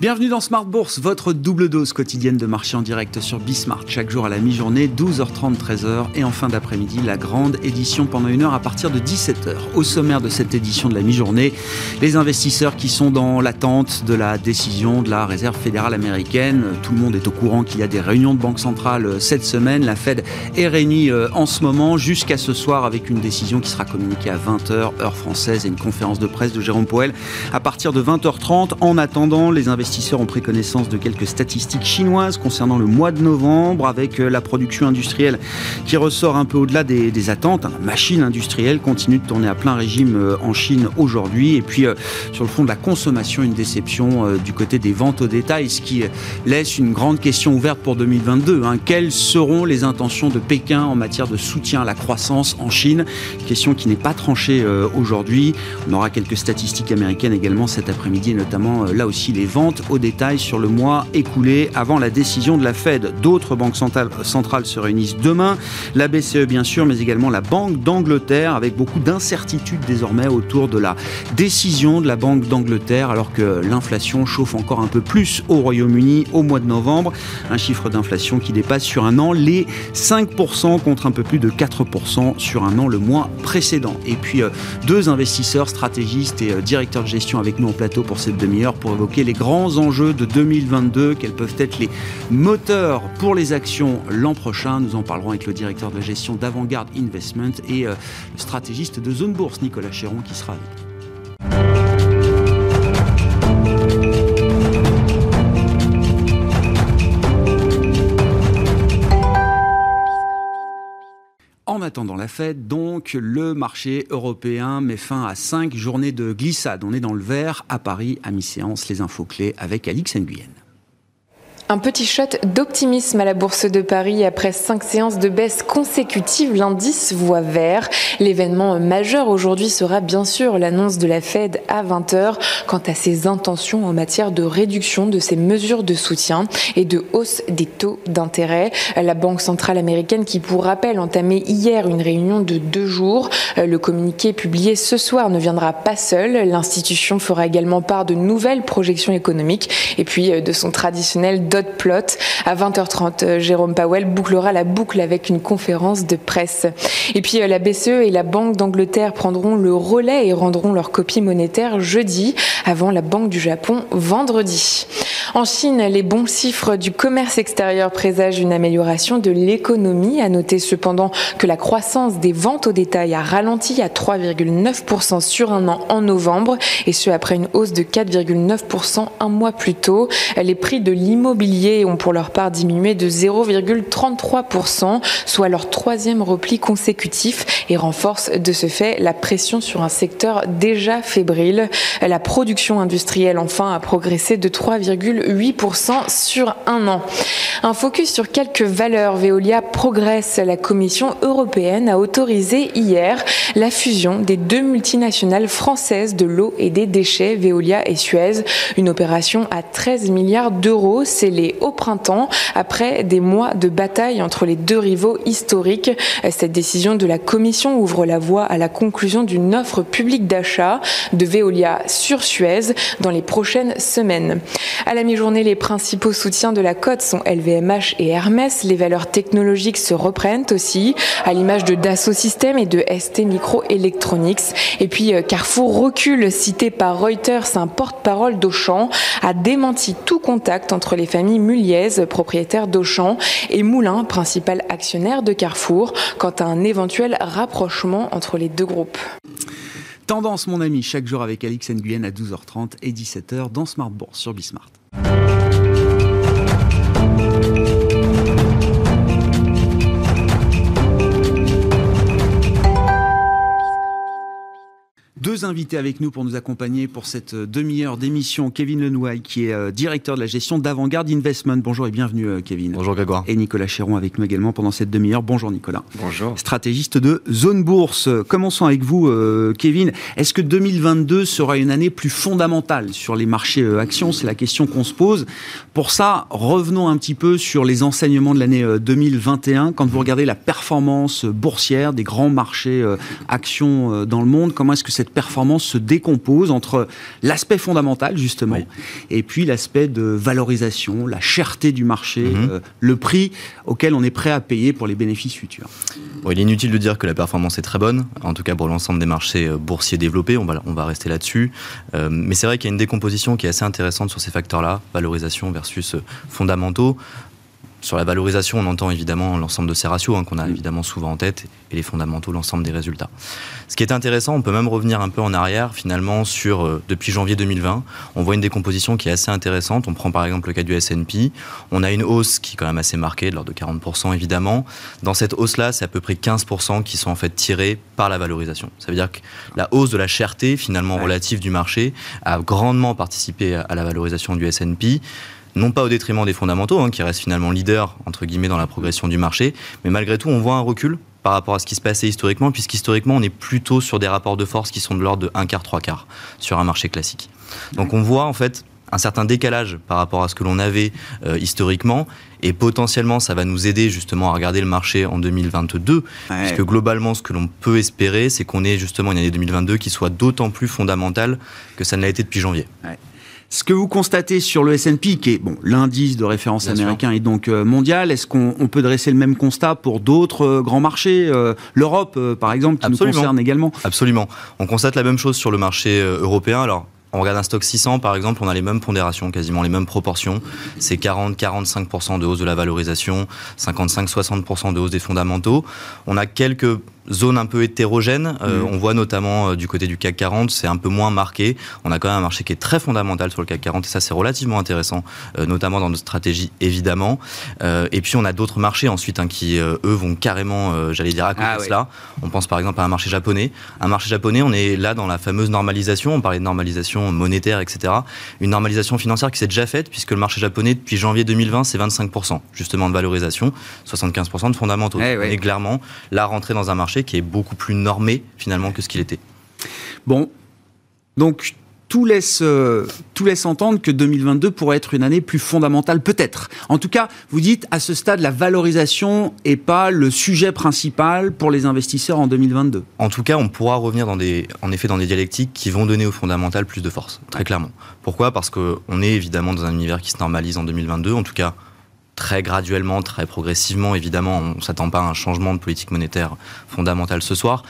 Bienvenue dans Smart Bourse, votre double dose quotidienne de marché en direct sur Bismart. Chaque jour à la mi-journée, 12h30, 13h. Et en fin d'après-midi, la grande édition pendant une heure à partir de 17h. Au sommaire de cette édition de la mi-journée, les investisseurs qui sont dans l'attente de la décision de la Réserve fédérale américaine. Tout le monde est au courant qu'il y a des réunions de banque centrale euh, cette semaine. La Fed est réunie euh, en ce moment jusqu'à ce soir avec une décision qui sera communiquée à 20h, heure française, et une conférence de presse de Jérôme Poel à partir de 20h30. En attendant, les investisseurs investisseurs ont pris connaissance de quelques statistiques chinoises concernant le mois de novembre, avec euh, la production industrielle qui ressort un peu au-delà des, attentes. La machine industrielle continue de tourner à plein régime euh, en Chine aujourd'hui. Et puis, euh, sur le fond de la consommation, une déception du côté des ventes au détail, ce qui laisse une grande question ouverte pour 2022. Hein. Quelles seront les intentions de Pékin en matière de soutien à la croissance en Chine? Question qui n'est pas tranchée aujourd'hui. On aura quelques statistiques américaines également cet après-midi, notamment là aussi les ventes au détail sur le mois écoulé avant la décision de la Fed. D'autres banques centrales se réunissent demain, la BCE bien sûr, mais également la Banque d'Angleterre, avec beaucoup d'incertitudes désormais autour de la décision de la Banque d'Angleterre, alors que l'inflation chauffe encore un peu plus au Royaume-Uni au mois de novembre. Un chiffre d'inflation qui dépasse sur un an les 5% contre un peu plus de 4% sur un an le mois précédent. Et puis euh, deux investisseurs stratégistes et euh, directeurs de gestion avec nous en plateau pour cette demi-heure pour évoquer les grands enjeux de 2022, quels peuvent être les moteurs pour les actions l'an prochain. Nous en parlerons avec le directeur de gestion d'Avantgarde Investment et euh, le stratégiste de Zone Bourse, Nicolas Chéron, qui sera avec nous. Attendant la fête, donc, le marché européen met fin à cinq journées de glissade. On est dans le vert à Paris, à mi-séance, les infos clés avec Alix Nguyen. Un petit shot d'optimisme à la Bourse de Paris après cinq séances de baisse consécutives. L'indice voit vert. L'événement majeur aujourd'hui sera bien sûr l'annonce de la Fed à 20h quant à ses intentions en matière de réduction de ses mesures de soutien et de hausse des taux d'intérêt. La Banque centrale américaine qui, pour rappel, entamé hier une réunion de deux jours. Le communiqué publié ce soir ne viendra pas seul. L'institution fera également part de nouvelles projections économiques et puis de son traditionnel plot. À 20h30, euh, Jérôme Powell bouclera la boucle avec une conférence de presse. Et puis euh, la BCE et la Banque d'Angleterre prendront le relais et rendront leur copie monétaire jeudi, avant la Banque du Japon vendredi. En Chine, les bons chiffres du commerce extérieur présagent une amélioration de l'économie. À noter cependant que la croissance des ventes au détail a ralenti à 3,9% sur un an en novembre, et ce après une hausse de 4,9% un mois plus tôt. Les prix de l'immobilier ont pour leur part diminué de 0,33%, soit leur troisième repli consécutif et renforcent de ce fait la pression sur un secteur déjà fébrile. La production industrielle enfin a progressé de 3,8% sur un an. Un focus sur quelques valeurs. Veolia progresse. La Commission européenne a autorisé hier la fusion des deux multinationales françaises de l'eau et des déchets, Veolia et Suez. Une opération à 13 milliards d'euros au printemps après des mois de bataille entre les deux rivaux historiques. Cette décision de la Commission ouvre la voie à la conclusion d'une offre publique d'achat de Veolia sur Suez dans les prochaines semaines. À la mi-journée, les principaux soutiens de la cote sont LVMH et Hermès. Les valeurs technologiques se reprennent aussi, à l'image de Dassault Systèmes et de ST Microelectronics. Et puis euh, Carrefour recule, cité par Reuters, un porte-parole d'Auchan, a démenti tout contact entre les familles Muliez, propriétaire d'Auchan, et Moulin, principal actionnaire de Carrefour, quant à un éventuel rapprochement entre les deux groupes. Tendance, mon ami, chaque jour avec Alix Nguyen à 12h30 et 17h dans Smart Bourse sur Bismart. Deux invités avec nous pour nous accompagner pour cette euh, demi-heure d'émission. Kevin Lenouaille, qui est euh, directeur de la gestion d'Avantgarde Investment. Bonjour et bienvenue, euh, Kevin. Bonjour, Grégoire. Et Nicolas Chéron avec nous également pendant cette demi-heure. Bonjour, Nicolas. Bonjour. Stratégiste de Zone Bourse. Commençons avec vous, Kevin. Est-ce que 2022 sera une année plus fondamentale sur les marchés actions? C'est la question qu'on se pose. Pour ça, revenons un petit peu sur les enseignements de l'année 2021. Quand vous regardez la performance boursière des grands marchés actions dans le monde, comment est-ce que cette performance se décompose entre l'aspect fondamental, justement, et puis l'aspect de valorisation, la cherté du marché, mhm. euh, le prix auquel on est prêt à payer pour les bénéfices futurs. il est inutile de dire que la performance est très bonne, en tout cas pour l'ensemble des marchés euh, boursiers développés, on va, on va rester là-dessus. Euh, mais c'est vrai qu'il y a une décomposition qui est assez intéressante sur ces facteurs-là, valorisation versus fondamentaux. Sur la valorisation, on entend évidemment l'ensemble de ces ratios hein, qu'on a mm. évidemment souvent en tête et les fondamentaux, l'ensemble des résultats. Ce qui est intéressant, on peut même revenir un peu en arrière finalement sur euh, depuis janvier 2020, on voit une décomposition qui est assez intéressante. On prend par exemple le cas du S&P, on a une hausse qui est quand même assez marquée, de l'ordre de 40% évidemment. Dans cette hausse-là, c'est à peu près 15% qui sont en fait tirés par la valorisation. Ça veut dire que la hausse de la cherté finalement relative du marché a grandement participé à la valorisation du S&P non pas au détriment des fondamentaux, hein, qui restent finalement leaders, entre guillemets, dans la progression du marché, mais malgré tout, on voit un recul par rapport à ce qui se passait historiquement, puisqu'historiquement, on est plutôt sur des rapports de force qui sont de l'ordre de 1 quart, 3 quarts sur un marché classique. Donc on voit en fait un certain décalage par rapport à ce que l'on avait euh, historiquement et potentiellement ça va nous aider justement à regarder le marché en 2022 puisque globalement ce que l'on peut espérer c'est qu'on ait justement une année 2022 qui soit d'autant plus fondamentale que ça ne l'a été depuis janvier. Ce que vous constatez sur le S&P, qui est bon, l'indice de référence américain et donc euh, mondial, est-ce qu'on peut dresser le même constat pour d'autres euh, grands marchés, euh, l'Europe par exemple, qui nous concerne également? Absolument. On constate la même chose sur le marché européen. Alors on regarde un stock 600 par exemple, on a les mêmes pondérations, quasiment les mêmes proportions. C'est 40-45% de hausse de la valorisation, 55-60% de hausse des fondamentaux. On a quelques zone un peu hétérogène. Euh, mm. On voit notamment euh, du côté du CAC 40, c'est un peu moins marqué. On a quand même un marché qui est très fondamental sur le CAC 40 et ça c'est relativement intéressant, euh, notamment dans notre stratégie évidemment. et puis on a d'autres marchés ensuite hein, qui eux vont carrément, j'allais dire à côté ah de cela. On pense par exemple à un marché japonais. Un marché japonais, on est là dans la fameuse normalisation. On parlait de normalisation monétaire, etc. Une normalisation financière qui s'est déjà faite puisque le marché japonais depuis janvier 2020 c'est 25% justement de valorisation, 75% de fondamentaux. Eh on est clairement là rentré dans un marché qui est beaucoup plus normé finalement que ce qu'il était. Bon, donc tout laisse, euh, tout laisse entendre que 2022 pourrait être une année plus fondamentale, peut-être. En tout cas, vous dites à ce stade, la valorisation n'est pas le sujet principal pour les investisseurs en 2022. En tout cas, on pourra revenir dans des, en effet dans des dialectiques qui vont donner au fondamental plus de force, très clairement. Pourquoi? Parce qu'on est évidemment dans un univers qui se normalise en 2022, en tout cas très graduellement, très progressivement. Évidemment, on ne s'attend pas à un changement de politique monétaire fondamental ce soir.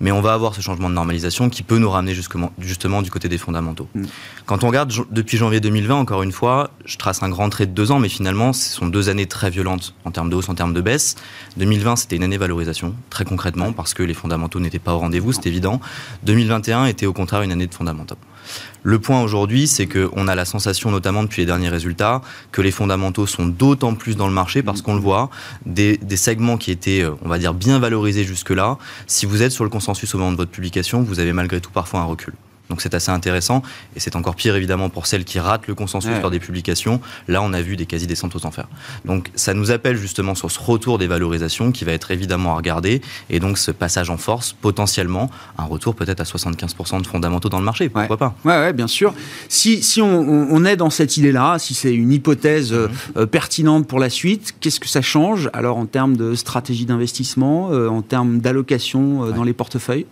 Mais on va avoir ce changement de normalisation qui peut nous ramener justement, justement du côté des fondamentaux. Mm. Quand on regarde depuis janvier 2020, encore une fois, je trace un grand trait de deux ans, mais finalement, ce sont deux années très violentes en termes de hausse, en termes de baisse. 2020, c'était une année valorisation, très concrètement, parce que les fondamentaux n'étaient pas au rendez-vous, c'est évident. 2021 était au contraire une année de fondamentaux. Le point aujourd'hui, c'est qu'on a la sensation, notamment depuis les derniers résultats, que les fondamentaux sont d'autant plus dans le marché parce qu'on le voit, des, segments qui étaient, euh, on va dire, bien valorisés jusque-là. Si vous êtes sur le consensus au moment de votre publication, vous avez malgré tout parfois un recul. Donc c'est assez intéressant et c'est encore pire évidemment pour celles qui ratent le consensus ouais. des publications. Là, on a vu des quasi-descentes aux enfers. Donc ça nous appelle justement sur ce retour des valorisations qui va être évidemment à regarder et donc ce passage en force, potentiellement un retour peut-être à 75% de fondamentaux dans le marché. Pourquoi pas? Ouais, ouais, bien sûr. Si, si on, on est dans cette idée-là, si c'est une hypothèse mhm. euh, pertinente pour la suite, qu'est-ce que ça change alors en termes de stratégie d'investissement, euh, en termes d'allocation euh, dans les portefeuilles?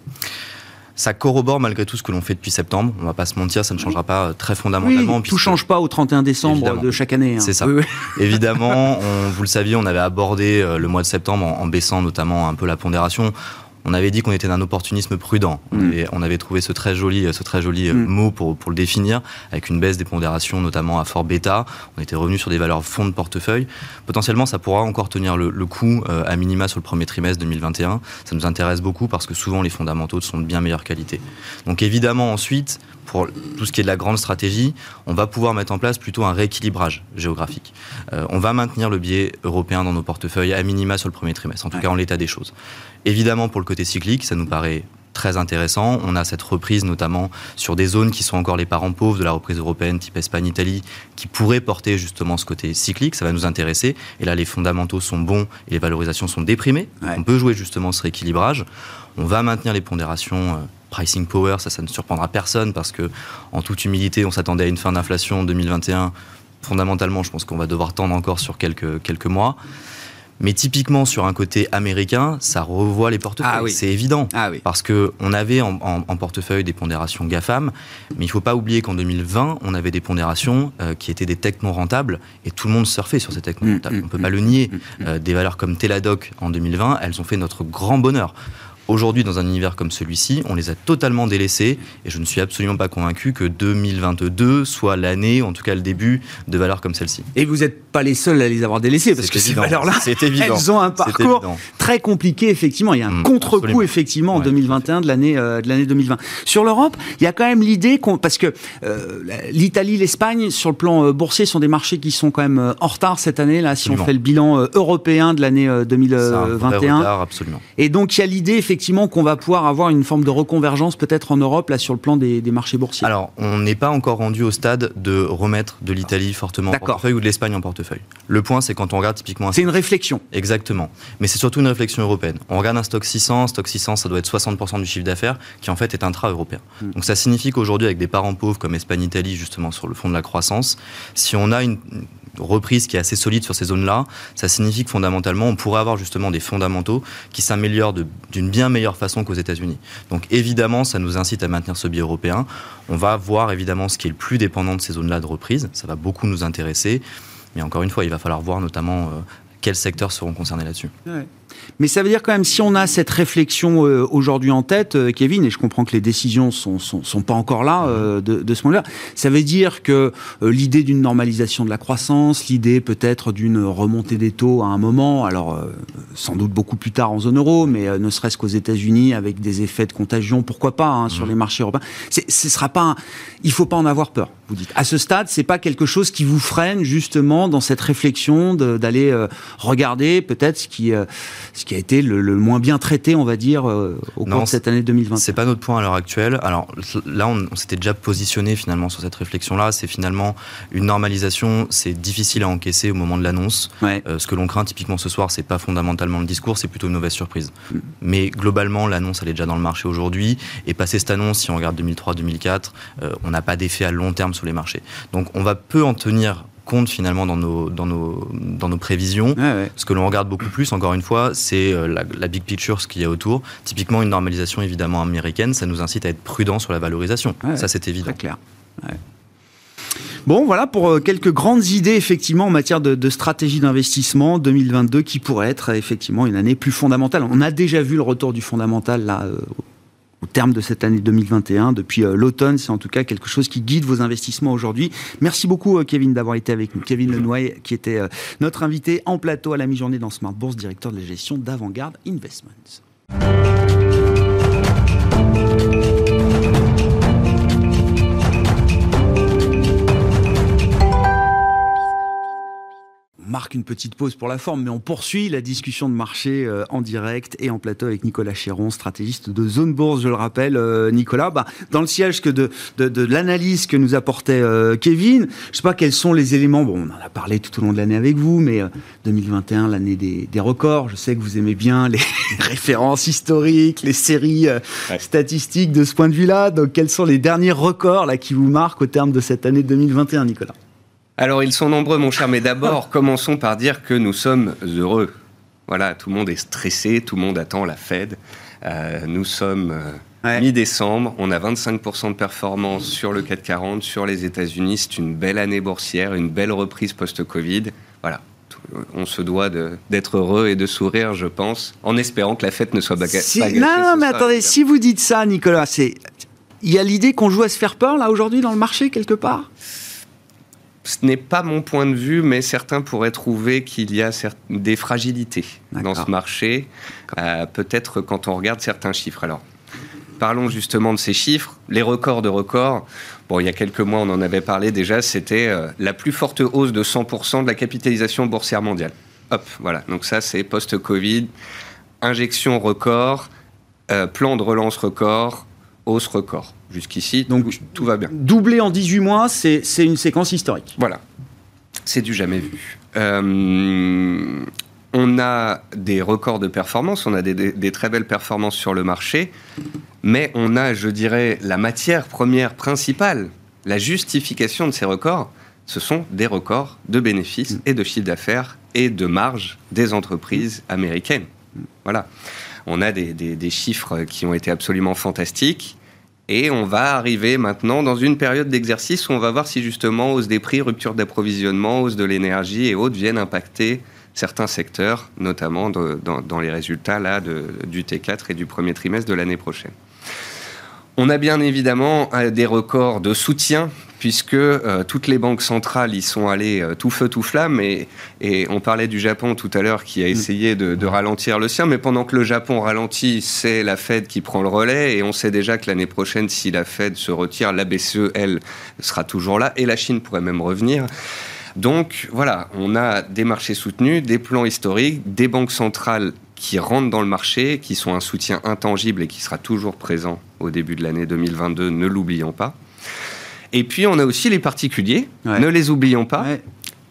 Ça corrobore malgré tout ce que l'on fait depuis septembre. On va pas se mentir, ça ne changera pas euh, très fondamentalement. Oui, tout change pas au 31 décembre de chaque année. Hein. C'est ça. Évidemment, vous le saviez, on avait abordé euh, le mois de septembre en baissant notamment un peu la pondération on avait dit qu'on était d'un opportunisme prudent. Mm. On, avait, trouvé ce très joli, ce très joli euh, mm. mot pour, pour le définir, avec une baisse des pondérations, notamment à fort bêta. On était revenu sur des valeurs fonds de portefeuille. Potentiellement, ça pourra encore tenir le, coup euh, à minima sur le premier trimestre 2021. Ça nous intéresse beaucoup parce que souvent les fondamentaux sont de bien meilleure qualité. Donc évidemment, ensuite, pour tout ce qui est de la grande stratégie, on va pouvoir mettre en place plutôt un rééquilibrage géographique. Euh, on va maintenir le biais européen dans nos portefeuilles à minima sur le premier trimestre, en tout cas en l'état des choses. Évidemment, pour le côté cyclique, ça nous paraît très intéressant. On a cette reprise notamment sur des zones qui sont encore les parents pauvres de la reprise européenne, type Espagne, Italie, qui pourraient porter justement ce côté cyclique. Ça va nous intéresser. Et là, les fondamentaux sont bons et les valorisations sont déprimées. On peut jouer justement ce rééquilibrage. On va maintenir les pondérations euh, pricing power, ça, ça ne surprendra personne parce que, en toute humilité, on s'attendait à une fin d'inflation en 2021. Fondamentalement, je pense qu'on va devoir tendre encore sur quelques, quelques mois. Mais typiquement sur un côté américain, ça revoit les portefeuilles. Ah c'est évident. Ah oui. Parce qu'on avait en, portefeuille des pondérations GAFAM, mais il ne faut pas oublier qu'en 2020, on avait des pondérations euh, qui étaient des techs non rentables et tout le monde surfait sur ces techs non mm, rentables. Mm, on ne peut pas mm, le nier. Euh, des valeurs comme Teladoc en 2020, elles ont fait notre grand bonheur. Aujourd'hui, dans un univers comme celui-ci, on les a totalement délaissés et je ne suis absolument pas convaincu que 2022 soit l'année, en tout cas le début, de valeurs comme celle-ci. Et vous n'êtes pas les seuls à les avoir délaissés parce que ces valeurs-là, elles ont un parcours très compliqué, effectivement. Il y a un mm, contre-coup, effectivement, en 2021 de l'année euh, de l'année 2020. Sur l'Europe, il y a quand même l'idée qu'on. Parce que euh, l'Italie, l'Espagne, sur le plan euh, boursier, sont des marchés qui sont quand même en retard cette année, là, si on fait le bilan européen de l'année 2021. Retard, absolument. Et donc, il y a l'idée, effectivement, effectivement qu'on va pouvoir avoir une forme de reconvergence peut-être en Europe, là, sur le plan des, marchés boursiers Alors, on n'est pas encore rendu au stade de remettre de l'Italie fortement en portefeuille ou de l'Espagne en portefeuille. Le point, c'est quand on regarde typiquement... C'est une réflexion. Exactement. Mais c'est surtout une réflexion européenne. On regarde un stock 600, stock 600, ça doit être 60% du chiffre d'affaires, qui en fait est intra-européen. Hmm. Donc ça signifie qu'aujourd'hui, avec des parents pauvres comme Espagne-Italie, justement, sur le fond de la croissance, si on a une, reprise qui est assez solide sur ces zones-là, ça signifie que fondamentalement, on pourrait avoir justement des fondamentaux qui s'améliorent d'une bien meilleure façon qu'aux États-Unis. Donc évidemment, ça nous incite à maintenir ce biais européen. On va voir évidemment ce qui est le plus dépendant de ces zones-là de reprise. Ça va beaucoup nous intéresser. Mais encore une fois, il va falloir voir notamment euh, quels secteurs seront concernés là-dessus. Mais ça veut dire quand même, si on a cette réflexion euh, aujourd'hui en tête, euh, Kevin, et je comprends que les décisions sont, sont, sont pas encore là euh, de, de, ce moment-là, ça veut dire que l'idée d'une normalisation de la croissance, l'idée peut-être d'une remontée des taux à un moment, alors sans doute beaucoup plus tard en zone euro, mais ne serait-ce qu'aux États-Unis avec des effets de contagion, pourquoi pas hein, sur mmh. les marchés européens. Ce sera pas, un, il faut pas en avoir peur. Vous dites. À ce stade, c'est pas quelque chose qui vous freine justement dans cette réflexion d'aller regarder peut-être ce qui ce qui a été le, moins bien traité, on va dire, euh, au cours de cette année 2020. C'est pas notre point à l'heure actuelle. Alors là, on, s'était déjà positionné finalement sur cette réflexion-là. C'est finalement une normalisation. C'est difficile à encaisser au moment de l'annonce. Euh, ce que l'on craint typiquement ce soir, c'est pas fondamentalement le discours, c'est plutôt une mauvaise surprise. Mm. Mais globalement, l'annonce, elle est déjà dans le marché aujourd'hui. Et passer cette annonce, si on regarde 2003-2004, euh, on n'a pas d'effet à long terme sur les marchés. Donc on va peu en tenir compte finalement dans nos, dans nos, dans nos prévisions. Ce que l'on regarde beaucoup plus, encore une fois, c'est euh, la, big picture, ce qu'il y a autour. Typiquement, une normalisation évidemment américaine, ça nous incite à être prudent sur la valorisation. ça, c'est évident. Très clair. Bon, voilà pour euh, quelques grandes idées effectivement en matière de, de stratégie d'investissement 2022 qui pourrait être effectivement une année plus fondamentale. On a déjà vu le retour du fondamental là euh, au terme de cette année 2021, depuis euh, l'automne. C'est en tout cas quelque chose qui guide vos investissements aujourd'hui. Merci beaucoup, euh, Kevin, d'avoir été avec nous. Kevin Lenoy, qui était euh, notre invité en plateau à la mi-journée dans Smart Bourse, directeur de la gestion d'Avantgarde Investments. Marque une petite pause pour la forme, mais on poursuit la discussion de marché euh, en direct et en plateau avec Nicolas Chéron, stratégiste de Zone Bourse, je le rappelle. Euh, Nicolas, bah, dans le siège que de, de, l'analyse que nous apportait euh, Kevin, je sais pas quels sont les éléments, bon, on en a parlé tout au long de l'année avec vous, mais 2021, l'année des, des, records, je sais que vous aimez bien les références historiques, les séries statistiques de ce point de vue-là, donc quels sont les derniers records là, qui vous marquent au terme de cette année 2021, Nicolas? Alors, ils sont nombreux, mon cher, mais d'abord, commençons par dire que nous sommes heureux. Voilà, tout le monde est stressé, tout le monde attend la Fed. Euh, nous sommes euh, mi-décembre, on a 25% de performance sur le 440, sur les États-Unis. C'est une belle année boursière, une belle reprise post-Covid. Voilà, on se doit d'être heureux et de sourire, je pense, en espérant que la fête ne soit pas si, Non, non, mais attendez, si vous dites ça, Nicolas, c'est il y a l'idée qu'on joue à se faire peur là aujourd'hui dans le marché quelque part? Ce n'est pas mon point de vue, mais certains pourraient trouver qu'il y a des fragilités dans ce marché, euh, peut-être quand on regarde certains chiffres. Alors, parlons justement de ces chiffres. Les records de records, bon, il y a quelques mois, on en avait parlé déjà, c'était euh, la plus forte hausse de 100% de la capitalisation boursière mondiale. Hop, voilà. Donc ça, c'est post-Covid, injection record, euh, plan de relance record, hausse record. Jusqu'ici, donc tout va bien. Doublé en 18 mois, c'est une séquence historique. Voilà. C'est du jamais vu. Euh, on a des records de performance, on a des, très belles performances sur le marché, mais on a, je dirais, la matière première principale, la justification de ces records, ce sont des records de bénéfices et de chiffre d'affaires et de marge des entreprises américaines. Voilà. On a des, chiffres qui ont été absolument fantastiques. Et on va arriver maintenant dans une période d'exercice où on va voir si justement hausse des prix, rupture d'approvisionnement, hausse de l'énergie et autres viennent impacter certains secteurs, notamment dans, les résultats là, du T4 et du premier trimestre de l'année prochaine. On a bien évidemment euh, des records de soutien puisque euh, toutes les banques centrales y sont allées euh, tout feu tout flamme et, on parlait du Japon tout à l'heure qui a mm. essayé de, ralentir le sien mais pendant que le Japon ralentit c'est la Fed qui prend le relais et on sait déjà que l'année prochaine si la Fed se retire la BCE elle sera toujours là et la Chine pourrait même revenir donc voilà, on a des marchés soutenus, des plans historiques, des banques centrales qui rentrent dans le marché, qui sont un soutien intangible et qui sera toujours présent au début de l'année 2022, ne l'oublions pas. Et puis on a aussi les particuliers, ne les oublions pas.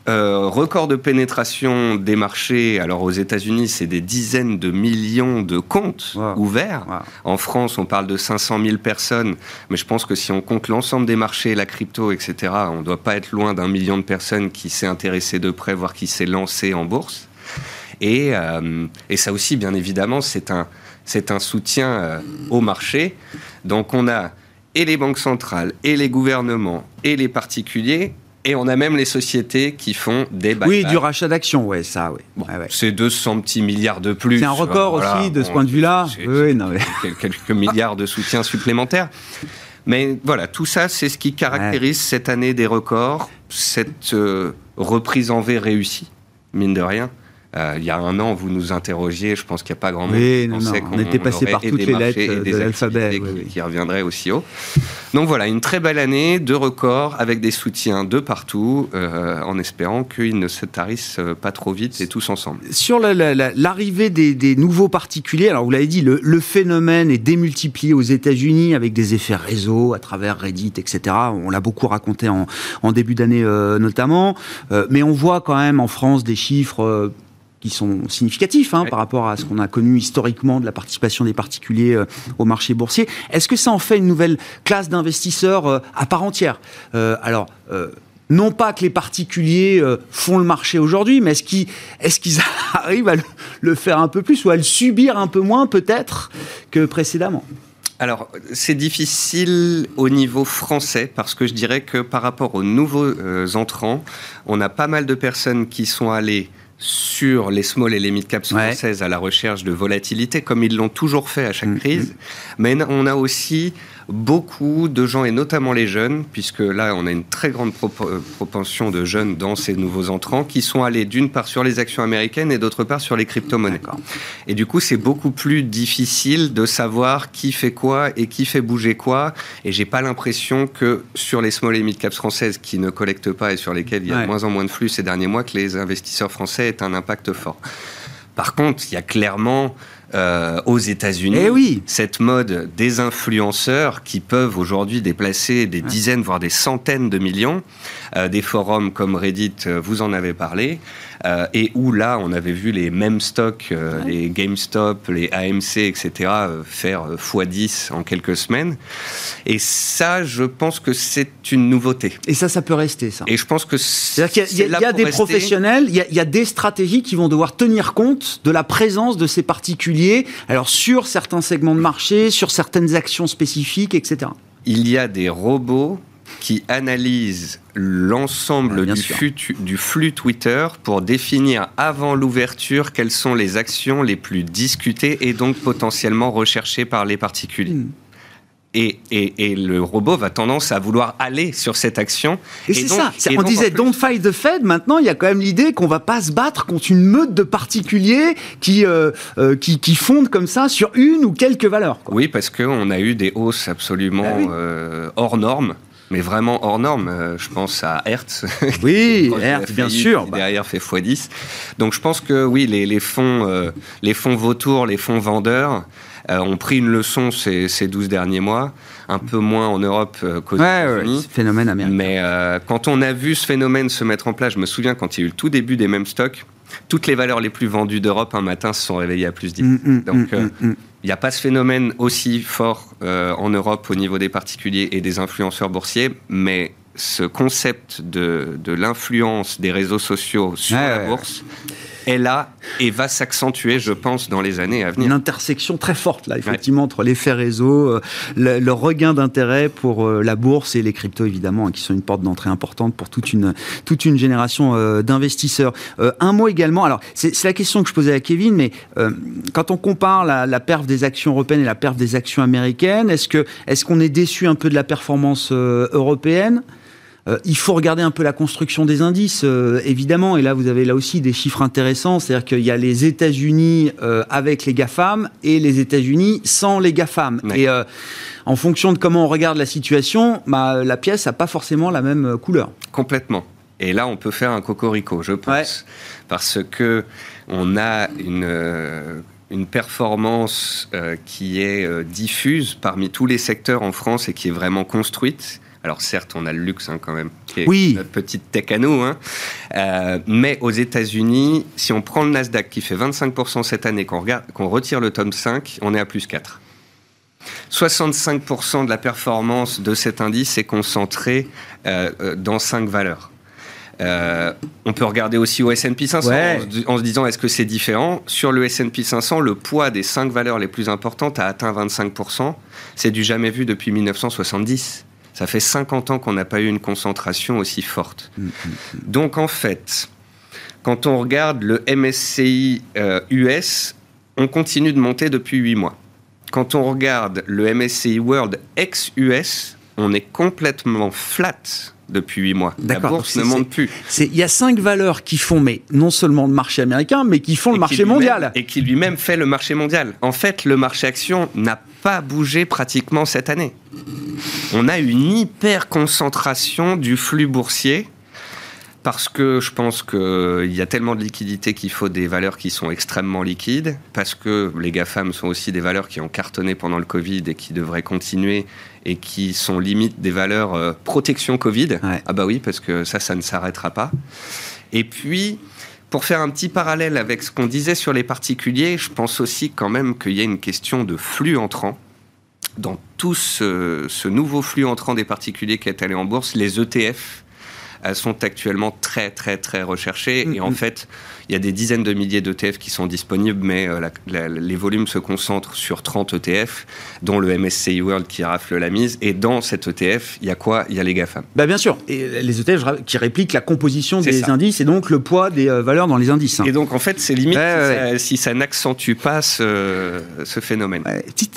Euh, record de pénétration des marchés. Alors aux États-Unis, c'est des dizaines de millions de comptes ouverts. En France, on parle de 500 000 personnes, mais je pense que si on compte l'ensemble des marchés, la crypto, etc., on ne doit pas être loin d'un million de personnes qui s'est intéressé de près, voire qui s'est lancé en bourse. Et, euh, et, ça aussi, bien évidemment, c'est un, c'est un soutien euh, au marché. Donc on a et les banques centrales, et les gouvernements, et les particuliers et on a même les sociétés qui font des Oui, du rachat d'actions, ouais, ça, oui. C'est 200 petits milliards de plus. C'est un record aussi de ce point de vue-là. Oui, non, Quelques milliards de soutien supplémentaires. Mais voilà, tout ça, c'est ce qui caractérise cette année des records, cette euh, reprise en V réussie, mine de rien. Euh, il y a un an, vous nous interrogiez, je pense qu'il n'y a pas grand monde oui, non, on, était passé par toutes les lettres de l'alphabet. Qui, reviendraient aussi haut. Donc voilà, une très belle année de records avec des soutiens de partout, euh, en espérant qu'ils ne se tarissent pas trop vite et tous ensemble. Sur l'arrivée des, nouveaux particuliers, alors vous l'avez dit, le, phénomène est démultiplié aux États-Unis avec des effets réseau à travers Reddit, etc. On l'a beaucoup raconté en, début d'année euh, notamment, mais on voit quand même en France des chiffres qui sont significatifs hein, par rapport à ce qu'on a connu historiquement de la participation des particuliers euh, au marché boursier. Est-ce que ça en fait une nouvelle classe d'investisseurs euh, à part entière? Euh, Alors, non pas que les particuliers font le marché aujourd'hui, mais est-ce qu'ils est arrivent à le, faire un peu plus ou à le subir un peu moins peut-être que précédemment? Alors, c'est difficile au niveau français parce que je dirais que par rapport aux nouveaux entrants, on a pas mal de personnes qui sont allées sur les small et les mid caps françaises à la recherche de volatilité, comme ils l'ont toujours fait à chaque mm, crise. Mm. Mais on a aussi beaucoup de gens, et notamment les jeunes, puisque là, on a une très grande euh, propension de jeunes dans ces nouveaux entrants, qui sont allés d'une part sur les actions américaines et d'autre part sur les crypto-monnaies. Et du coup, c'est beaucoup plus difficile de savoir qui fait quoi et qui fait bouger quoi. Et j'ai pas l'impression que sur les small et mid caps françaises qui ne collectent pas et sur lesquelles il y a de moins en moins de flux ces derniers mois, que les investisseurs français aient un impact fort. Par contre, il y a clairement euh, aux États-Unis. Eh oui. Cette mode des influenceurs qui peuvent aujourd'hui déplacer des dizaines, voire des centaines de millions. Euh, des forums comme Reddit, euh, vous en avez parlé. Euh, et où là, on avait vu les mêmes stocks, euh, les GameStop, les AMC, etc., euh, faire x10 en quelques semaines. Et ça, je pense que c'est une nouveauté. Et ça, ça peut rester, ça. Et je pense que c'est. Il y a, des professionnels, il y, a, des stratégies qui vont devoir tenir compte de la présence de ces particuliers, alors sur certains segments de marché, sur certaines actions spécifiques, etc. Il y a des robots qui analysent l'ensemble du, du, flux Twitter pour définir avant l'ouverture quelles sont les actions les plus discutées et donc potentiellement recherchées par les particuliers. Hmm. Et, et, le robot va tendance à vouloir aller sur cette action. Et, c'est ça. on disait don't fight the Fed. Maintenant, il y a quand même l'idée qu'on va pas se battre contre une meute de particuliers qui, euh, euh, qui, qui, fondent comme ça sur une ou quelques valeurs. Oui, parce qu'on a eu des hausses absolument bah euh, hors normes mais vraiment hors norme. Euh, je pense à Hertz. Oui, Hertz, bien sûr. Qui derrière fait x10. Donc je pense que oui, les, les fonds, euh, les fonds vautours, les fonds vendeurs euh, ont pris une leçon ces, ces 12 derniers mois. Un peu moins en Europe qu'aux États-Unis. phénomène américain. Mais quand on a vu ce phénomène se mettre en place, je me souviens quand il y a eu le tout début des mêmes stocks, toutes les valeurs les plus vendues d'Europe un matin se sont réveillées à plus 10. Mm, mm, Donc, mm, il n'y a pas ce phénomène aussi fort euh, en Europe au niveau des particuliers et des influenceurs boursiers, mais ce concept de, de l'influence des réseaux sociaux sur la bourse est là et va s'accentuer, je pense, dans les années à venir. Une intersection très forte, là, effectivement, entre l'effet réseau, euh, le, regain d'intérêt pour euh, la bourse et les cryptos, évidemment, hein, qui sont une porte d'entrée importante pour toute une, toute une génération euh, d'investisseurs. un mot également, alors, c'est la question que je posais à Kevin, mais quand on compare la, la perf des actions européennes et la perf des actions américaines, est-ce qu'on est, qu'on est déçu un peu de la performance européenne? Euh, il faut regarder un peu la construction des indices, euh, évidemment. Et là, vous avez là aussi des chiffres intéressants. C'est-à-dire qu'il y a les États-Unis euh, avec les GAFAM et les États-Unis sans les GAFAM. Et en fonction de comment on regarde la situation, bah, la pièce n'a pas forcément la même couleur. Complètement. Et là, on peut faire un cocorico, je pense. Parce que on a une une performance qui est diffuse parmi tous les secteurs en France et qui est vraiment construite. Alors certes, on a le luxe hein, quand même, qui est oui. notre petite tech à nous. Hein. Euh, mais aux États-Unis, si on prend le Nasdaq qui fait 25% cette année, qu'on qu'on retire le tome 5, on est à plus 4. 65% de la performance de cet indice est concentrée euh, euh, dans 5 valeurs. on peut regarder aussi au S&P 500 en, se disant est-ce que c'est différent? Sur le S&P 500, le poids des 5 valeurs les plus importantes a atteint 25%. C'est du jamais vu depuis 1970. Ça fait 50 ans qu'on n'a pas eu une concentration aussi forte. Mm, mm, mm. Donc en fait, quand on regarde le MSCI US, euh, on continue de monter depuis 8 mois. Quand on regarde le MSCI World ex-US, on est complètement flat depuis 8 mois. La bourse ne monte plus. Il y a cinq valeurs qui font, mais non seulement le marché américain, mais qui font le marché mondial. Et qui lui-même fait le marché mondial. En fait, le marché action n'a pas bougé pratiquement cette année. On a une hyper concentration du flux boursier parce que je pense qu'il y a tellement de liquidités qu'il faut des valeurs qui sont extrêmement liquides, parce que les GAFAM sont aussi des valeurs qui ont cartonné pendant le Covid et qui devraient continuer et qui sont limite des valeurs euh, protection Covid. Ah bah oui, parce que ça, ça ne s'arrêtera pas. Et puis, pour faire un petit parallèle avec ce qu'on disait sur les particuliers, je pense aussi quand même qu'il y a une question de flux entrant. Dans tout ce, nouveau flux entrant des particuliers qui est allé en bourse, les ETF elles sont actuellement très très très recherchées et en mm-hmm. fait il y a des dizaines de milliers d'ETF qui sont disponibles, mais euh, les volumes se concentrent sur 30 ETF, dont le MSCI World qui rafle la mise. Et dans cet ETF, il y a quoi? Il y a les GAFAM. Bah bien sûr. Et les ETF qui répliquent la composition des indices et donc le poids des euh, valeurs dans les indices. Hein. Et donc en fait, c'est limite si, Ça, n'accentue pas ce, phénomène.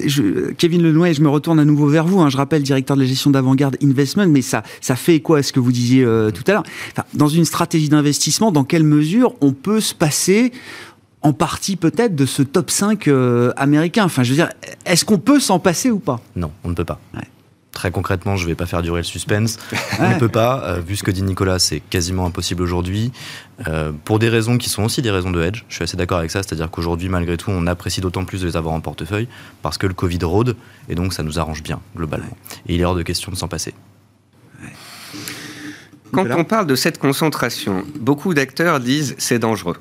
je, Kevin Lenoy, je me retourne à nouveau vers vous. Hein. je rappelle, directeur de la gestion d'Avant-Garde Investment, mais ça, ça fait quoi à ce que vous disiez euh, tout à l'heure? Dans une stratégie d'investissement, dans quelle mesure on peut se passer en partie peut-être de ce top 5 euh, américain Enfin, je veux dire, est-ce qu'on peut s'en passer ou pas? Non, on ne peut pas. Très concrètement, je ne vais pas faire durer le suspense. On ne peut pas. Euh, vu ce que dit Nicolas, c'est quasiment impossible aujourd'hui. Euh, pour des raisons qui sont aussi des raisons de hedge. Je suis assez d'accord avec ça. C'est-à-dire qu'aujourd'hui, malgré tout, on apprécie d'autant plus de les avoir en portefeuille parce que le Covid rôde et donc ça nous arrange bien, globalement. Et il est hors de question de s'en passer. Quand on parle de cette concentration, beaucoup d'acteurs disent c'est dangereux.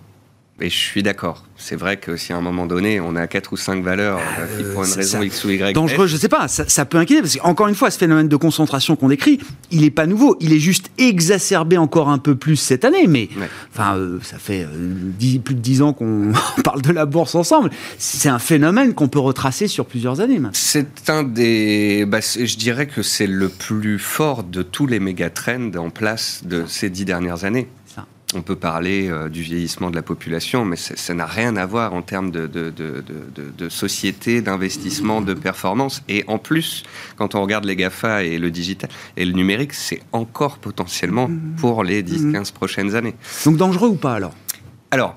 Et je suis d'accord. C'est vrai que si à un moment donné, on a quatre ou cinq valeurs euh, qui pour une raison X ou Y. Dangereux, je sais pas, ça, peut inquiéter, parce qu'encore une fois, ce phénomène de concentration qu'on décrit, il n'est pas nouveau. Il est juste exacerbé encore un peu plus cette année. Mais enfin, euh, ça fait euh, plus de dix ans qu'on parle de la bourse ensemble. C'est un phénomène qu'on peut retracer sur plusieurs années C'est un des. Bah, je dirais que c'est le plus fort de tous les méga trends en place de ces dix dernières années on peut parler euh, du vieillissement de la population, mais ça n'a rien à voir en termes de, de, société, d'investissement, de performance. Et en plus, quand on regarde les GAFA et le digital et le numérique, c'est encore potentiellement mmh. pour les 10-15 mmh. prochaines années. Donc dangereux ou pas alors? Alors,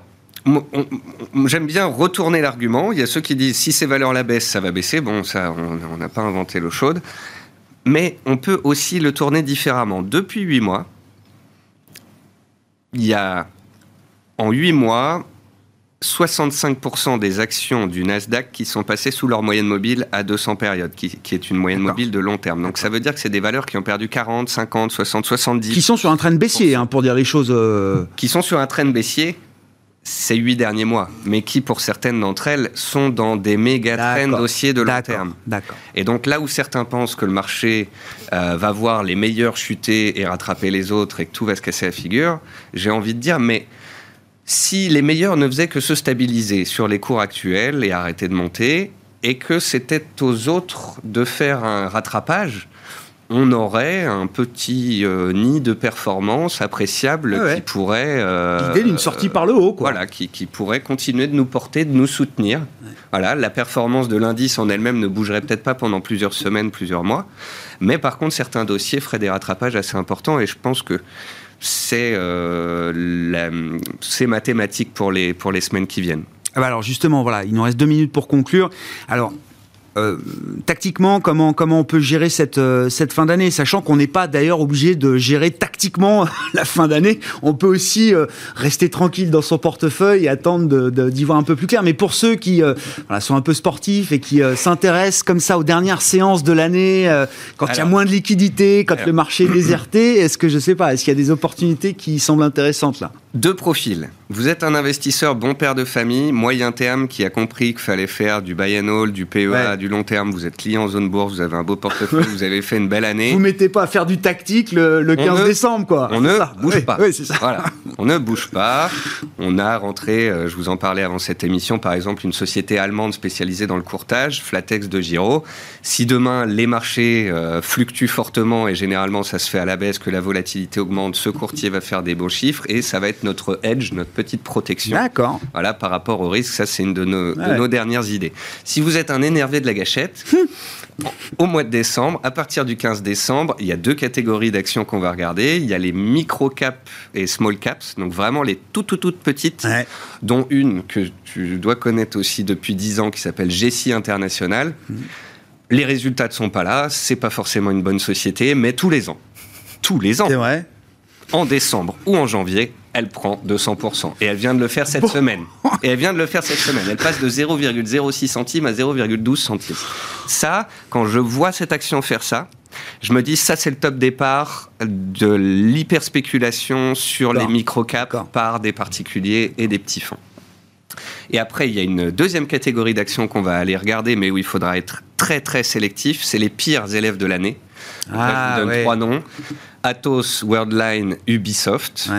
J'aime bien retourner l'argument. Il y a ceux qui disent si ces valeurs la baissent, ça va baisser. Bon, ça, on n'a pas inventé l'eau chaude. Mais on peut aussi le tourner différemment. Depuis huit mois, il y a en 8 mois 65% des actions du Nasdaq qui sont passées sous leur moyenne mobile à 200 périodes, qui, est une moyenne mobile de long terme. Donc ça veut dire que c'est des valeurs qui ont perdu 40, 50, 60, 70. Qui sont sur un train baissier, hein, pour dire les choses. Euh, qui sont sur un train baissier ces huit derniers mois, mais qui, pour certaines d'entre elles, sont dans des méga trends dossiers de long terme. Et donc là où certains pensent que le marché euh, va voir les meilleurs chuter et rattraper les autres et que tout va se casser la figure, j'ai envie de dire, mais si les meilleurs ne faisaient que se stabiliser sur les cours actuels et arrêter de monter, et que c'était aux autres de faire un rattrapage, on aurait un petit euh, nid de performance appréciable qui pourrait... Euh, L'idée d'une sortie par le haut, quoi. Voilà, qui, pourrait continuer de nous porter, de nous soutenir. Voilà, la performance de l'indice en elle-même ne bougerait peut-être pas pendant plusieurs semaines, plusieurs mois, mais par contre, certains dossiers feraient des rattrapages assez importants et je pense que c'est euh, mathématique pour les, pour les semaines qui viennent. Ah bah alors justement, voilà, il nous reste deux minutes pour conclure. Alors, euh, tactiquement, comment, comment on peut gérer cette, euh, cette fin d'année, sachant qu'on n'est pas d'ailleurs obligé de gérer tactiquement la fin d'année. On peut aussi euh, rester tranquille dans son portefeuille et attendre d'y voir un peu plus clair. Mais pour ceux qui voilà, sont un peu sportifs et qui s'intéressent comme ça aux dernières séances de l'année, quand il y a moins de liquidités, quand le marché est déserté, est-ce que je sais pas, est-ce qu'il y a des opportunités qui semblent intéressantes là? Deux profils. Vous êtes un investisseur bon père de famille, moyen terme, qui a compris qu'il fallait faire du buy and hold, du PEA, du long terme. Vous êtes client en zone bourse, vous avez un beau portefeuille, vous avez fait une belle année. Vous mettez pas à faire du tactique le, 15 décembre, quoi. On ne bouge pas. Voilà. On ne bouge pas. On a rentré, euh, je vous en parlais avant cette émission, par exemple, une société allemande spécialisée dans le courtage, Flatex de Giro. Si demain les marchés euh, fluctuent fortement et généralement ça se fait à la baisse, que la volatilité augmente, ce courtier va faire des beaux chiffres et ça va être notre edge, notre petite protection. D'accord. Voilà, par rapport au risque, ça c'est une de nos, de nos dernières idées. Si vous êtes un énervé de la gâchette, au mois de décembre, à partir du 15 décembre, il y a deux catégories d'actions qu'on va regarder. Il y a les micro caps et small caps, donc vraiment les toutes, toutes, toutes petites, dont une que tu dois connaître aussi depuis 10 ans qui s'appelle Jessie International. Mmh. Les résultats ne sont pas là, c'est pas forcément une bonne société, mais tous les ans, tous les ans, vrai. en décembre ou en janvier, elle prend 200%. Et elle vient de le faire cette semaine. Et elle vient de le faire cette semaine. Elle passe de 0,06 centimes à 0,12 centimes. Ça, quand je vois cette action faire ça, je me dis ça c'est le top départ de l'hyperspéculation sur les microcaps par des particuliers et des petits fonds. Et après, il y a une deuxième catégorie d'actions qu'on va aller regarder, mais où il faudra être très très sélectif. C'est les pires élèves de l'année. Ah, je donne trois noms. Atos, Worldline, Ubisoft.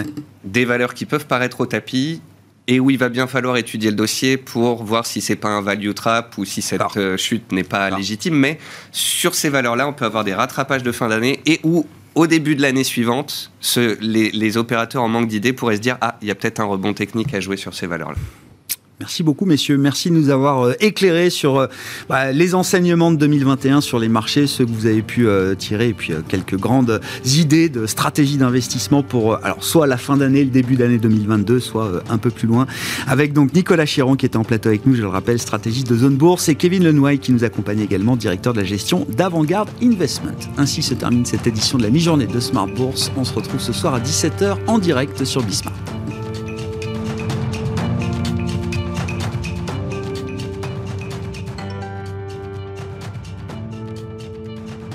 Des valeurs qui peuvent paraître au tapis et où il va bien falloir étudier le dossier pour voir si c'est pas un value trap ou si cette euh, chute n'est pas légitime. Mais sur ces valeurs-là, on peut avoir des rattrapages de fin d'année et où au début de l'année suivante, les, les opérateurs en manque d'idées pourraient se dire ah il y a peut-être un rebond technique à jouer sur ces valeurs-là. Merci beaucoup, messieurs. Merci de nous avoir euh, éclairé sur euh, bah, les enseignements de 2021 sur les marchés, ceux que vous avez pu euh, tirer, et puis quelques grandes idées de stratégie d'investissement pour, alors, soit la fin d'année, le début d'année 2022, soit un peu plus loin. Avec donc Nicolas Chiron qui était en plateau avec nous, je le rappelle, stratégiste de Zone Bourse, et Kevin Lenoy qui nous accompagne également, directeur de la gestion d'Avantgarde Investment. Ainsi se termine cette édition de la mi-journée de Smart Bourse. On se retrouve ce soir à 17h en direct sur Bismart.